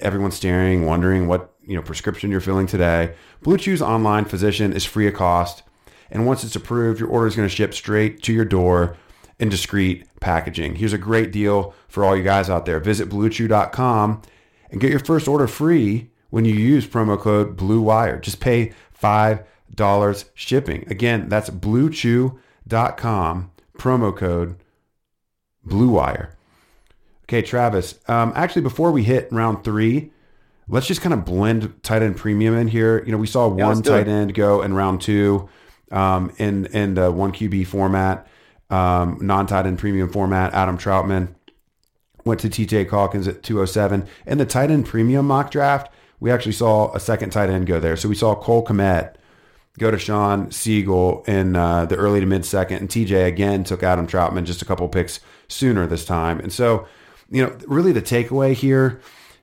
Everyone's staring, wondering what you know prescription you're filling today. Blue Chew's online physician is free of cost, and once it's approved, your order is going to ship straight to your door in discreet packaging. Here's a great deal for all you guys out there. Visit BlueChew.com and get your first order free when you use promo code BlueWire. Just pay five dollars shipping. Again, that's BlueChew.com promo code Blue Wire. Okay, Travis. Um, actually, before we hit round three, let's just kind of blend tight end premium in here. You know, we saw Yeah, one tight it. end go in round two um, in in the one QB format, um, non tight end premium format. Adam Trautman went to TJ Calkins at 207. In the tight end premium mock draft, we actually saw a second tight end go there. So we saw Cole Kmet go to Sean Siegel in uh, the early to mid second, and TJ again took Adam Trautman just a couple picks sooner this time. And so, you know, really the takeaway here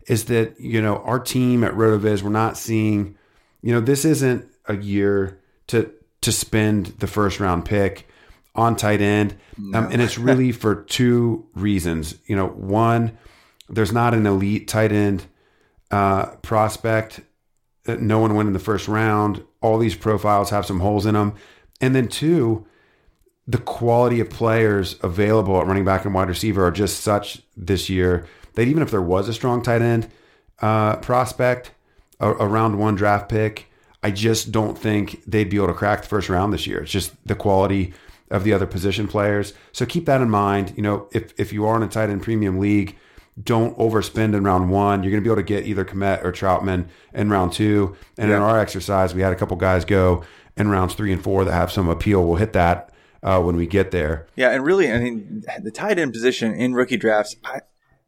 is that you know our team at Rotoviz, we're not seeing, you know, this isn't a year to to spend the first round pick on tight end, um, and it's really for two reasons. You know, one, there's not an elite tight end uh, prospect no one went in the first round. All these profiles have some holes in them. And then two, the quality of players available at running back and wide receiver are just such this year that even if there was a strong tight end uh, prospect, a, a round one draft pick, I just don't think they'd be able to crack the first round this year. It's just the quality of the other position players. So keep that in mind. You know, if if you are in a tight end premium league, don't overspend in round one. You're going to be able to get either Kmet or Trautman in round two. And in our exercise, we had a couple guys go in rounds three and four that have some appeal. We'll hit that uh, when we get there. Yeah, and really, I mean, the tight end position in rookie drafts,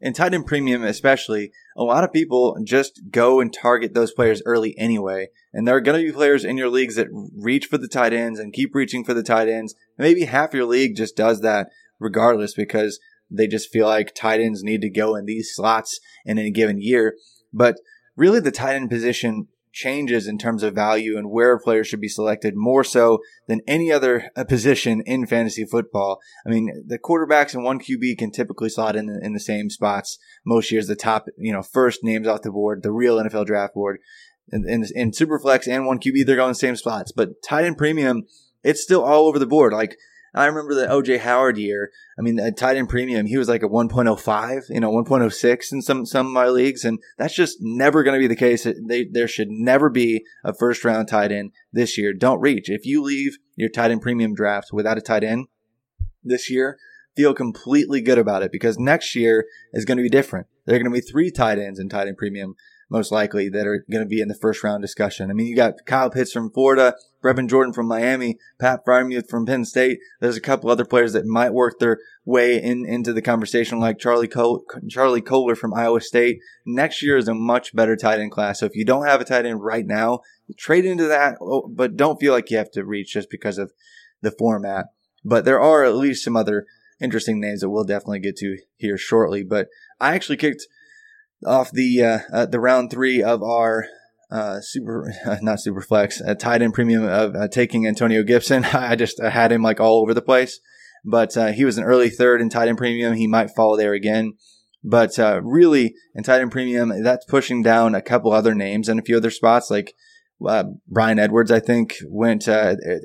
in tight end premium especially, a lot of people just go and target those players early anyway. And there are going to be players in your leagues that reach for the tight ends and keep reaching for the tight ends. Maybe half your league just does that regardless because they just feel like tight ends need to go in these slots in any given year. But really, the tight end position changes in terms of value and where a player should be selected more so than any other uh, position in fantasy football. I mean, the quarterbacks and one QB can typically slot in the, in the same spots most years. The top, you know, first names off the board, the real NFL draft board. In, in, in Superflex and one QB, they're going the same spots. But tight end premium, it's still all over the board. Like I remember the OJ Howard year. I mean, a tight end premium, he was like a 1.05, you know, 1.06 in some some of my leagues, and that's just never going to be the case. They, there should never be a first round tight end this year. Don't reach. If you leave your tight end premium draft without a tight end this year, feel completely good about it because next year is going to be different. There are going to be three tight ends in tight end premium most likely that are going to be in the first round discussion. I mean, you got Kyle Pitts from Florida, Brevin Jordan from Miami, Pat Freiermuth from Penn State. There's a couple other players that might work their way in into the conversation, like Charlie Col- Charlie Kolar from Iowa State. Next year is a much better tight end class. So if you don't have a tight end right now, trade into that, oh, but don't feel like you have to reach just because of the format. But there are at least some other interesting names that we'll definitely get to here shortly. But I actually kicked off the uh, uh, the round three of our uh, super not super flex uh, tight end premium of uh, taking Antonio Gibson. I just uh, had him like all over the place, but uh, he was an early third in tight end premium. He might fall there again. But uh, really, in tight end premium, that's pushing down a couple other names and a few other spots. Like Bryan Edwards, I think, went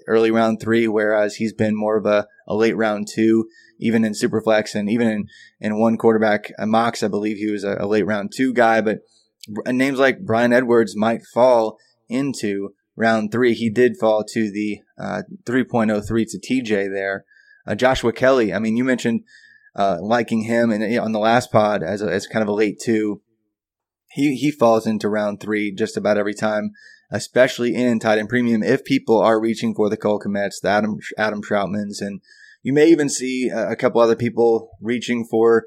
early round three, whereas he's been more of a, a late round two, even in Superflex and even in, in one quarterback uh, mocks. I believe he was a, a late round two guy, but names like Bryan Edwards might fall into round three. He did fall to the uh, 3.03 to TJ there. Uh, Joshua Kelley, I mean, you mentioned uh, liking him and you know, on the last pod as, a, as kind of a late two. He, he falls into round three just about every time especially in tight end premium, if people are reaching for the Cole Kmets, the Adam Adam Trautmans, and you may even see a, couple other people reaching for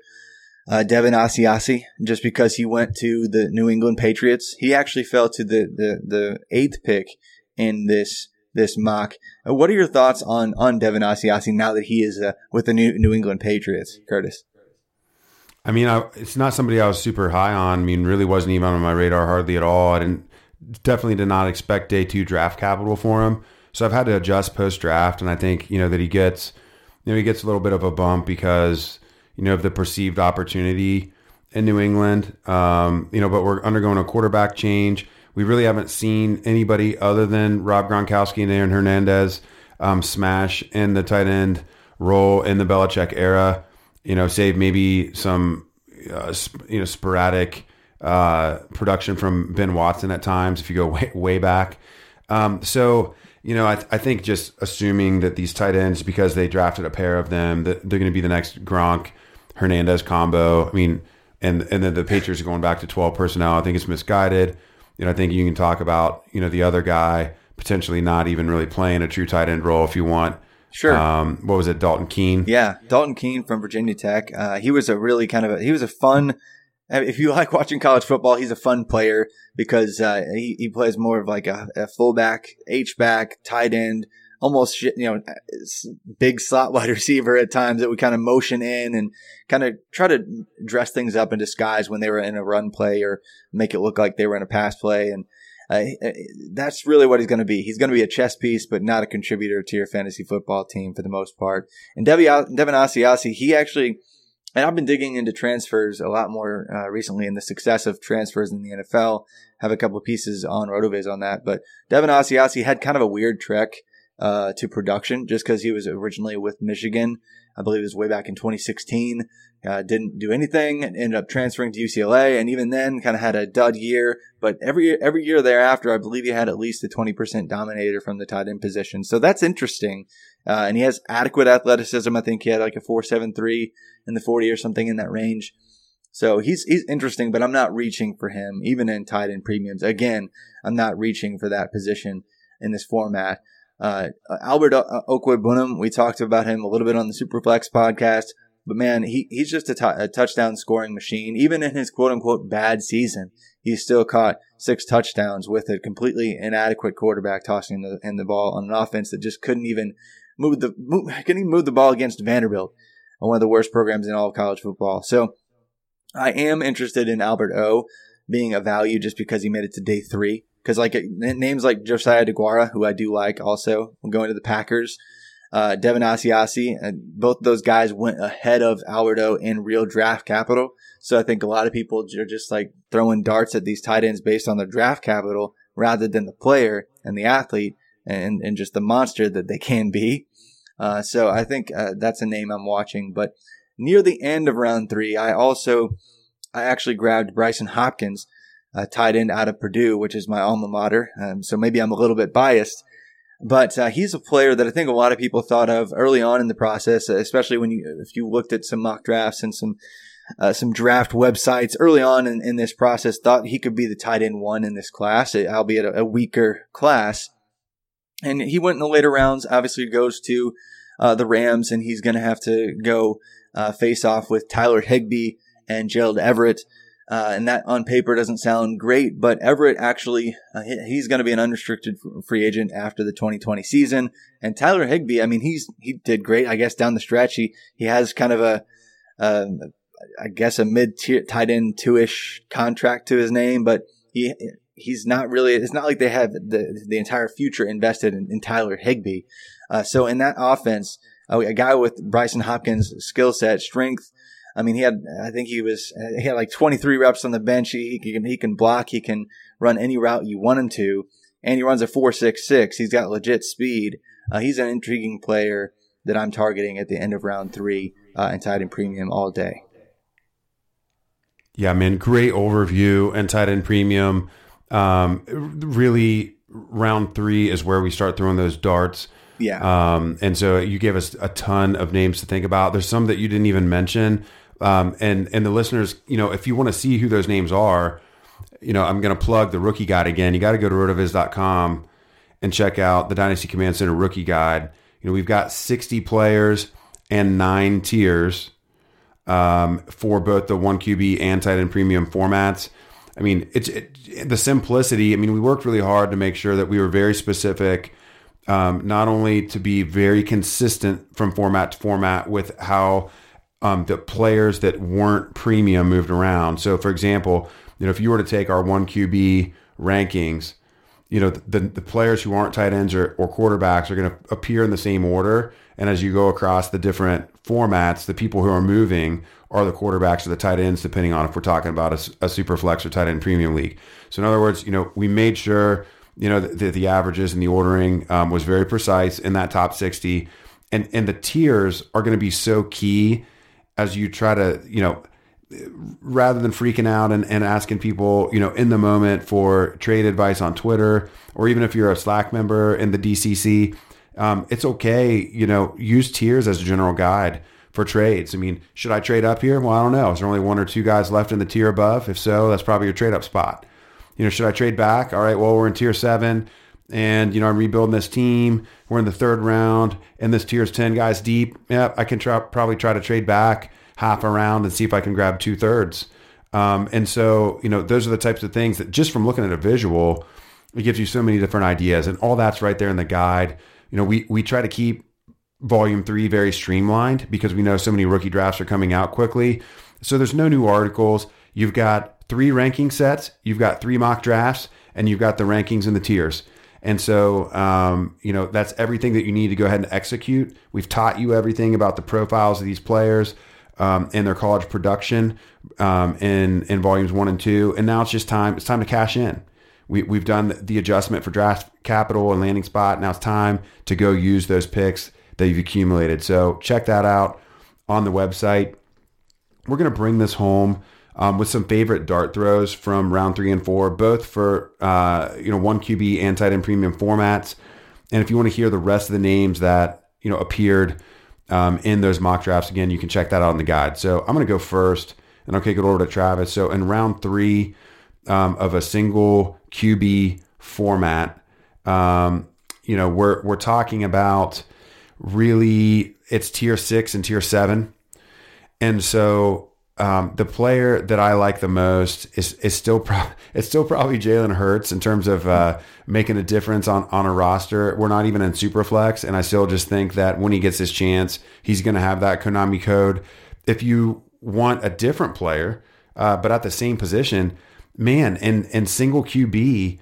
uh, Devin Asiasi just because he went to the New England Patriots. He actually fell to the the, the eighth pick in this this mock. Uh, what are your thoughts on on Devin Asiasi now that he is uh, with the New New England Patriots, Curtis? I mean, I, it's not somebody I was super high on. I mean, really wasn't even on my radar hardly at all. I didn't definitely did not expect day two draft capital for him. So I've had to adjust post draft, and I think you know that he gets, you know, he gets a little bit of a bump because you know of the perceived opportunity in New England. Um, you know, but we're undergoing a quarterback change. We really haven't seen anybody other than Rob Gronkowski and Aaron Hernandez um, smash in the tight end role in the Belichick era. You know, save maybe some uh, you know sporadic uh, production from Ben Watson at times if you go way, way back. Um, so you know, I, th- I think just assuming that these tight ends, because they drafted a pair of them, that they're going to be the next Gronk Hernandez combo. I mean, and and then the Patriots are going back to twelve personnel. I think it's misguided. You know, I think you can talk about you know the other guy potentially not even really playing a true tight end role if you want. Sure. Um, what was it, Dalton Keene? Yeah, Dalton Keene from Virginia Tech. Uh, he was a really kind of a, he was a fun if you like watching college football, he's a fun player because uh, he, he plays more of like a, a fullback, H back, tight end, almost you know big slot wide receiver at times that would kind of motion in and kind of try to dress things up in disguise when they were in a run play or make it look like they were in a pass play and. Uh, that's really what he's going to be. He's going to be a chess piece, but not a contributor to your fantasy football team for the most part. And Devin, Devin Asiasi, he actually and I've been digging into transfers a lot more uh, recently and the success of transfers in the NFL. Have a couple pieces on Rotoviz on that. But Devin Asiasi had kind of a weird trek uh, to production just because he was originally with Michigan. I believe it was way back in 2016. Uh, didn't do anything and ended up transferring to UCLA. And even then kind of had a dud year. But every, every year thereafter, I believe he had at least a 20% dominator from the tight end position. So that's interesting. Uh, and he has adequate athleticism. I think he had like a 4.73 in the 40 or something in that range. So he's he's interesting, but I'm not reaching for him, even in tight end premiums. Again, I'm not reaching for that position in this format. Uh, uh, Albert uh, uh, o- Okwuegbunam, we talked about him a little bit on the Superflex podcast, but man, he, he's just a, t- a touchdown scoring machine. Even in his quote unquote bad season, he still caught six touchdowns with a completely inadequate quarterback tossing the, in the ball on an offense that just couldn't even move the move, couldn't even move the ball against Vanderbilt one of the worst programs in all of college football. So I am interested in Albert O being a value just because he made it to day three. Because like names like Josiah DeGuara, who I do like, also going to the Packers. Uh, Devin Asiasi, and both those guys went ahead of Alberto in real draft capital. So I think a lot of people are just like throwing darts at these tight ends based on their draft capital rather than the player and the athlete and, and just the monster that they can be. Uh, so I think uh, that's a name I'm watching. But near the end of round three, I also I actually grabbed Brycen Hopkins, uh, tight end out of Purdue, which is my alma mater. Um, so maybe I'm a little bit biased. But uh, he's a player that I think a lot of people thought of early on in the process, especially when you if you looked at some mock drafts and some uh, some draft websites early on in, in, this process thought he could be the tight end one in this class, albeit a, a weaker class. And he went in the later rounds. Obviously, goes to uh, the Rams, and he's going to have to go uh, face off with Tyler Higbee and Gerald Everett. Uh, and that on paper doesn't sound great, but Everett actually, uh, he's going to be an unrestricted free agent after the 2020 season. And Tyler Higbee, I mean, he's, he did great, I guess, down the stretch. He, he has kind of a, um, I guess a mid tier tight end two ish contract to his name, but he, he's not really. It's not like they have the the entire future invested in, in Tyler Higbee. Uh, so in that offense, uh, a guy with Brycen Hopkins' skill set, strength. I mean, he had. I think he was. He had like 23 reps on the bench. He, he can he can block. He can run any route you want him to, and he runs a four six six. He's got legit speed. Uh, he's an intriguing player that I'm targeting at the end of round three uh, and tight end premium all day. Yeah, man, great overview and tight end premium. Um, really, round three is where we start throwing those darts. Yeah. Um, and so you gave us a ton of names to think about. There's some that you didn't even mention. Um, and and the listeners, you know, if you want to see who those names are, you know, I'm going to plug the rookie guide again. You got to go to rotoviz.com and check out the Dynasty Command Center rookie guide. You know, we've got 60 players and nine tiers um, for both the one QB and tight end premium formats. I mean, it's it, the simplicity. I mean, we worked really hard to make sure that we were very specific, um, not only to be very consistent from format to format with how um, the players that weren't premium moved around. So, for example, you know, if you were to take our one QB rankings, you know, the, the players who aren't tight ends or, or quarterbacks are going to appear in the same order. And as you go across the different formats, the people who are moving are the quarterbacks or the tight ends, depending on if we're talking about a, a super flex or tight end premium league. So in other words, you know, we made sure, you know, that the averages and the ordering um, was very precise in that top 60. And, and the tiers are going to be so key as you try to, you know, rather than freaking out and, and asking people, you know, in the moment for trade advice on Twitter, or even if you're a Slack member in the DCC, um, it's okay, you know, use tiers as a general guide for trades. I mean, should I trade up here? Well, I don't know. Is there only one or two guys left in the tier above? If so, that's probably your trade up spot. You know, should I trade back? All right, well, we're in tier seven and, you know, I'm rebuilding this team. We're in the third round and this tier is 10 guys deep. Yeah, I can try, probably try to trade back half a round and see if I can grab two thirds. Um, and so, you know, those are the types of things that just from looking at a visual, it gives you so many different ideas. And all that's right there in the guide. You know, we, we try to keep volume three very streamlined because we know so many rookie drafts are coming out quickly. So there's no new articles. You've got three ranking sets, you've got three mock drafts, and you've got the rankings and the tiers. And so, um, you know, that's everything that you need to go ahead and execute. We've taught you everything about the profiles of these players um, and their college production um, in in volumes one and two, and now it's just time. It's time to cash in. We we've done the adjustment for draft capital and landing spot. Now it's time to go use those picks that you've accumulated. So check that out on the website. We're going to bring this home um, with some favorite dart throws from round three and four, both for uh, you know one QB and tight end premium formats. And if you want to hear the rest of the names that you know appeared um, in those mock drafts. Again, you can check that out in the guide. So I'm going to go first and I'll kick it over to Travis. So in round three um, of a single QB format, um, you know, we're, we're talking about really it's tier six and tier seven. And so um, the player that I like the most is is still pro- it's still probably Jalen Hurts in terms of uh, making a difference on on a roster. We're not even in Superflex, and I still just think that when he gets his chance, he's going to have that Konami code. If you want a different player, uh, but at the same position, man, and and single QB.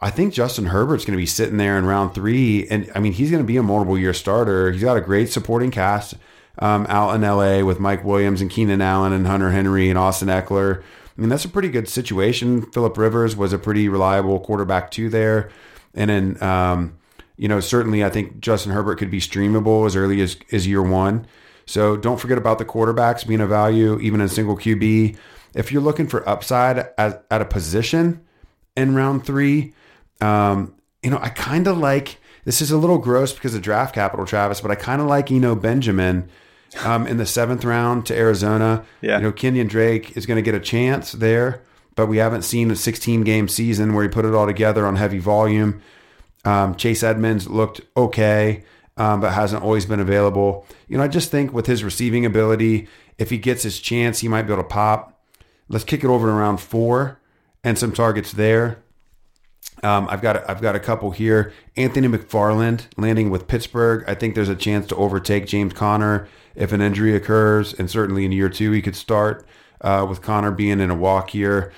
I think Justin Herbert's going to be sitting there in round three, and I mean he's going to be a multiple year starter. He's got a great supporting cast um, out in LA with Mike Williams and Keenan Allen and Hunter Henry and Austin Ekeler. I mean, that's a pretty good situation. Philip Rivers was a pretty reliable quarterback too there. And then, um, you know, certainly I think Justin Herbert could be streamable as early as, as year one. So don't forget about the quarterbacks being a value, even in single QB. If you're looking for upside at, at a position in round three, um, you know, I kind of like this is a little gross because of draft capital, Travis, but I kind of like Eno Benjamin um, in the seventh round to Arizona. Yeah. You know, Kenyan Drake is going to get a chance there, but we haven't seen a 16 game season where he put it all together on heavy volume. Um, Chase Edmonds looked okay, um, but hasn't always been available. You know, I just think with his receiving ability, if he gets his chance, he might be able to pop. Let's kick it over to round four and some targets there. Um, I've got I've got a couple here. Anthony McFarland landing with Pittsburgh. I think there's a chance to overtake James Conner if an injury occurs, and certainly in year two he could start uh, with Conner being in a walk year.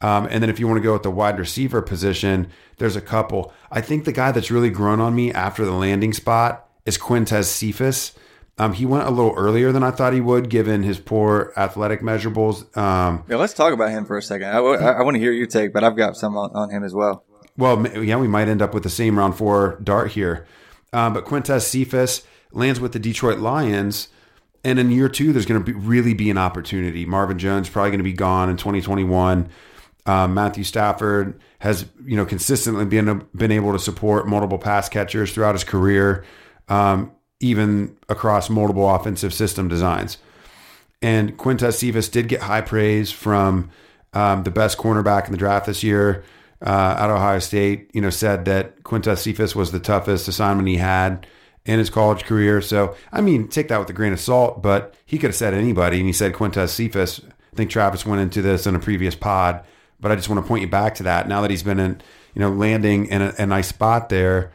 Um, and then if you want to go with the wide receiver position, there's a couple. I think the guy that's really grown on me after the landing spot is Quintez Cephus. Um, he went a little earlier than I thought he would, given his poor athletic measurables. Um, yeah, let's talk about him for a second. I want to hear your take, but I've got some on, on, him as well. Well, yeah, we might end up with the same round four dart here. Um, but Quintez Cephus lands with the Detroit Lions. And in year two, there's going to be, really be an opportunity. Marvin Jones probably going to be gone in 2021. Um, Matthew Stafford has, you know, consistently been been able to support multiple pass catchers throughout his career, um, even across multiple offensive system designs. And Quintez Cephus did get high praise from um, the best cornerback in the draft this year uh, at Ohio State. You know, said that Quintez Cephus was the toughest assignment he had in his college career. So, I mean, take that with a grain of salt, but he could have said anybody, and he said Quintez Cephus. I think Travis went into this in a previous pod, but I just want to point you back to that. Now that he's been in, you know, landing in a, a nice spot there,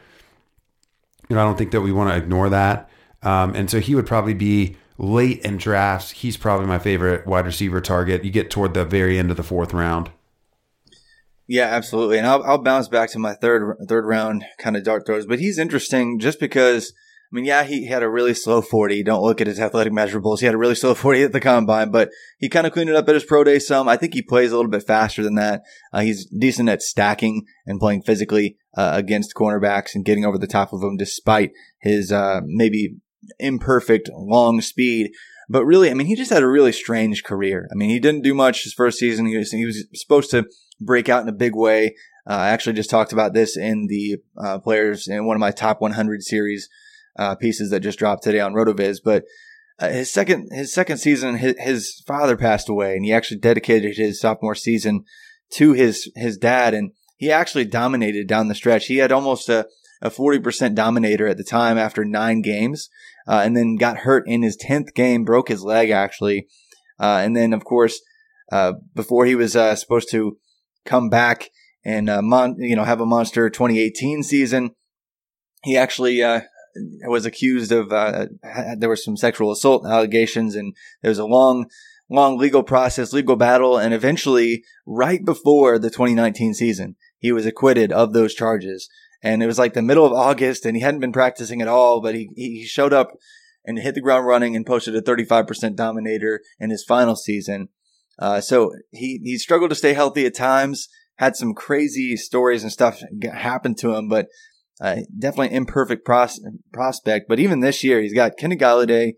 you know, I don't think that we want to ignore that. Um, and so he would probably be late in drafts. He's probably my favorite wide receiver target. You get toward the very end of the fourth round. Yeah, absolutely. And I'll, I'll bounce back to my third third round kind of dart throws, but he's interesting just because. I mean, yeah, he had a really slow 40. Don't look at his athletic measurables. He had a really slow 40 at the combine, but he kind of cleaned it up at his pro day some. I think he plays a little bit faster than that. Uh, he's decent at stacking and playing physically uh, against cornerbacks and getting over the top of them despite his uh, maybe imperfect long speed. But really, I mean, he just had a really strange career. I mean, he didn't do much his first season. He was, he was supposed to break out in a big way. Uh, I actually just talked about this in the uh, players in one of my top 100 series uh, pieces that just dropped today on Rotoviz. But uh, his second his second season, his, his, father passed away, and he actually dedicated his sophomore season to his his dad, and he actually dominated down the stretch. He had almost a a 40% dominator at the time after nine games, uh, and then got hurt in his 10th game, broke his leg actually. Uh, and then, of course, before he was supposed to come back and uh, mon- you know have a monster 2018 season. He actually uh, was accused of uh, there were some sexual assault allegations, and there was a long, long legal process, legal battle, and eventually, right before the 2019 season, he was acquitted of those charges. And it was like the middle of August, and he hadn't been practicing at all, but he he showed up and hit the ground running and posted a 35% dominator in his final season. Uh, so he, he struggled to stay healthy at times, had some crazy stories and stuff happen to him, but uh, definitely imperfect pros- prospect. But even this year, he's got Kenny Golladay,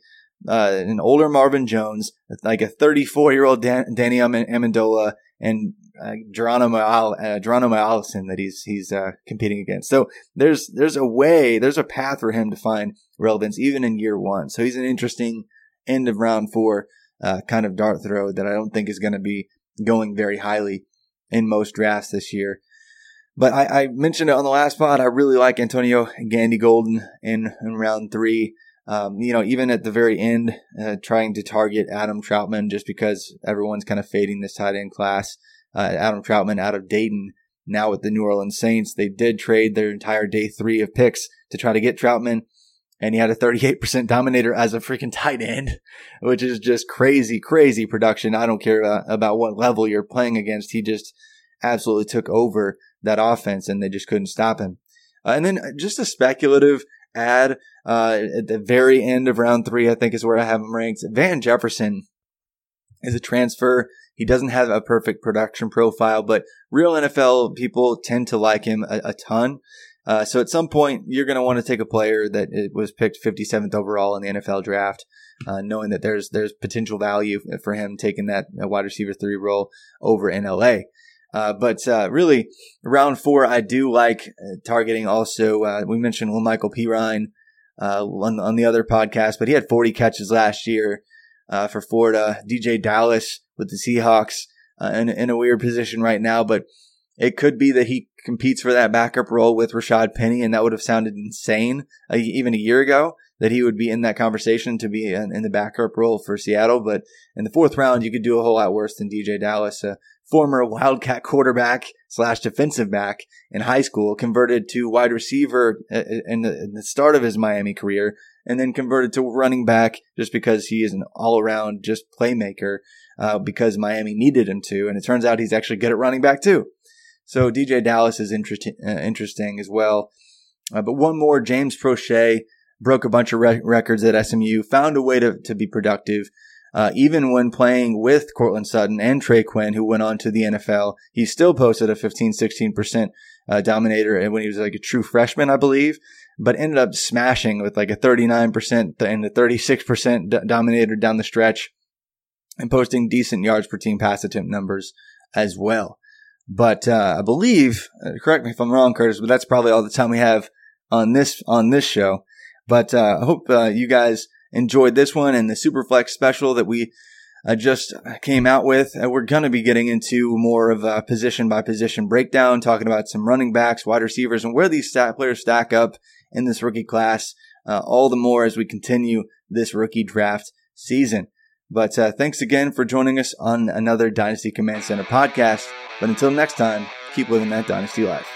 uh, an older Marvin Jones, like a 34 year old Dan- Danny Amendola, and uh, Geronimo, uh, Geronimo Allison that he's he's uh, competing against. So there's there's a way, there's a path for him to find relevance even in year one. So he's an interesting end of round four uh, kind of dart throw that I don't think is going to be going very highly in most drafts this year. But I, I, mentioned it on the last pod. I really like Antonio Gandy Golden in, in round three. Um, you know, even at the very end, uh, trying to target Adam Trautman just because everyone's kind of fading this tight end class. Uh, Adam Trautman out of Dayton, now with the New Orleans Saints. They did trade their entire day three of picks to try to get Trautman and he had a 38% dominator as a freaking tight end, which is just crazy, crazy production. I don't care uh, about what level you're playing against. He just absolutely took over that offense and they just couldn't stop him. Uh, and then uh, just a speculative ad uh, at the very end of round three, I think is where I have him ranked. Van Jefferson is a transfer. He doesn't have a perfect production profile, but real NFL people tend to like him a, a ton. Uh, so at some point, you're going to want to take a player that it was picked 57th overall in the NFL draft, uh, knowing that there's there's potential value for him taking that wide receiver three role over in LA. Uh, but uh, really, round four, I do like uh, targeting. Also, uh, we mentioned La'Mical Perine on, on the other podcast, but he had 40 catches last year for Florida. DeeJay Dallas with the Seahawks in, in a weird position right now, but it could be that he competes for that backup role with Rashad Penny, and that would have sounded insane uh, even a year ago that he would be in that conversation to be in, in, the backup role for Seattle. But in the fourth round, you could do a whole lot worse than DeeJay Dallas, a former Wildcat quarterback slash defensive back in high school, converted to wide receiver uh, uh, in the, in the start of his Miami career, and then converted to running back just because he is an all around just playmaker. Uh, because Miami needed him to, and it turns out he's actually good at running back too. So DeeJay Dallas is interesting, uh, interesting as well. Uh, but one more, James Proche broke a bunch of re- records at SMU, found a way to, to be productive. Uh, even when playing with Courtland Sutton and Trey Quinn, who went on to the NFL, he still posted a 15, 16% uh, dominator when he was like a true freshman, I believe, but ended up smashing with like a 39% and a 36% d- dominator down the stretch and posting decent yards per team pass attempt numbers as well. But uh, I believe, uh, correct me if I'm wrong, Curtis, but that's probably all the time we have on this on this show. But uh, I hope uh, you guys enjoyed this one and the Superflex special that we uh, just came out with. we're going to be getting into more of a position by position breakdown, talking about some running backs, wide receivers, and where these stat players stack up in this rookie class. Uh, all the more as we continue this rookie draft season. But uh, thanks again for joining us on another Dynasty Command Center podcast. But until next time, keep living that Dynasty life.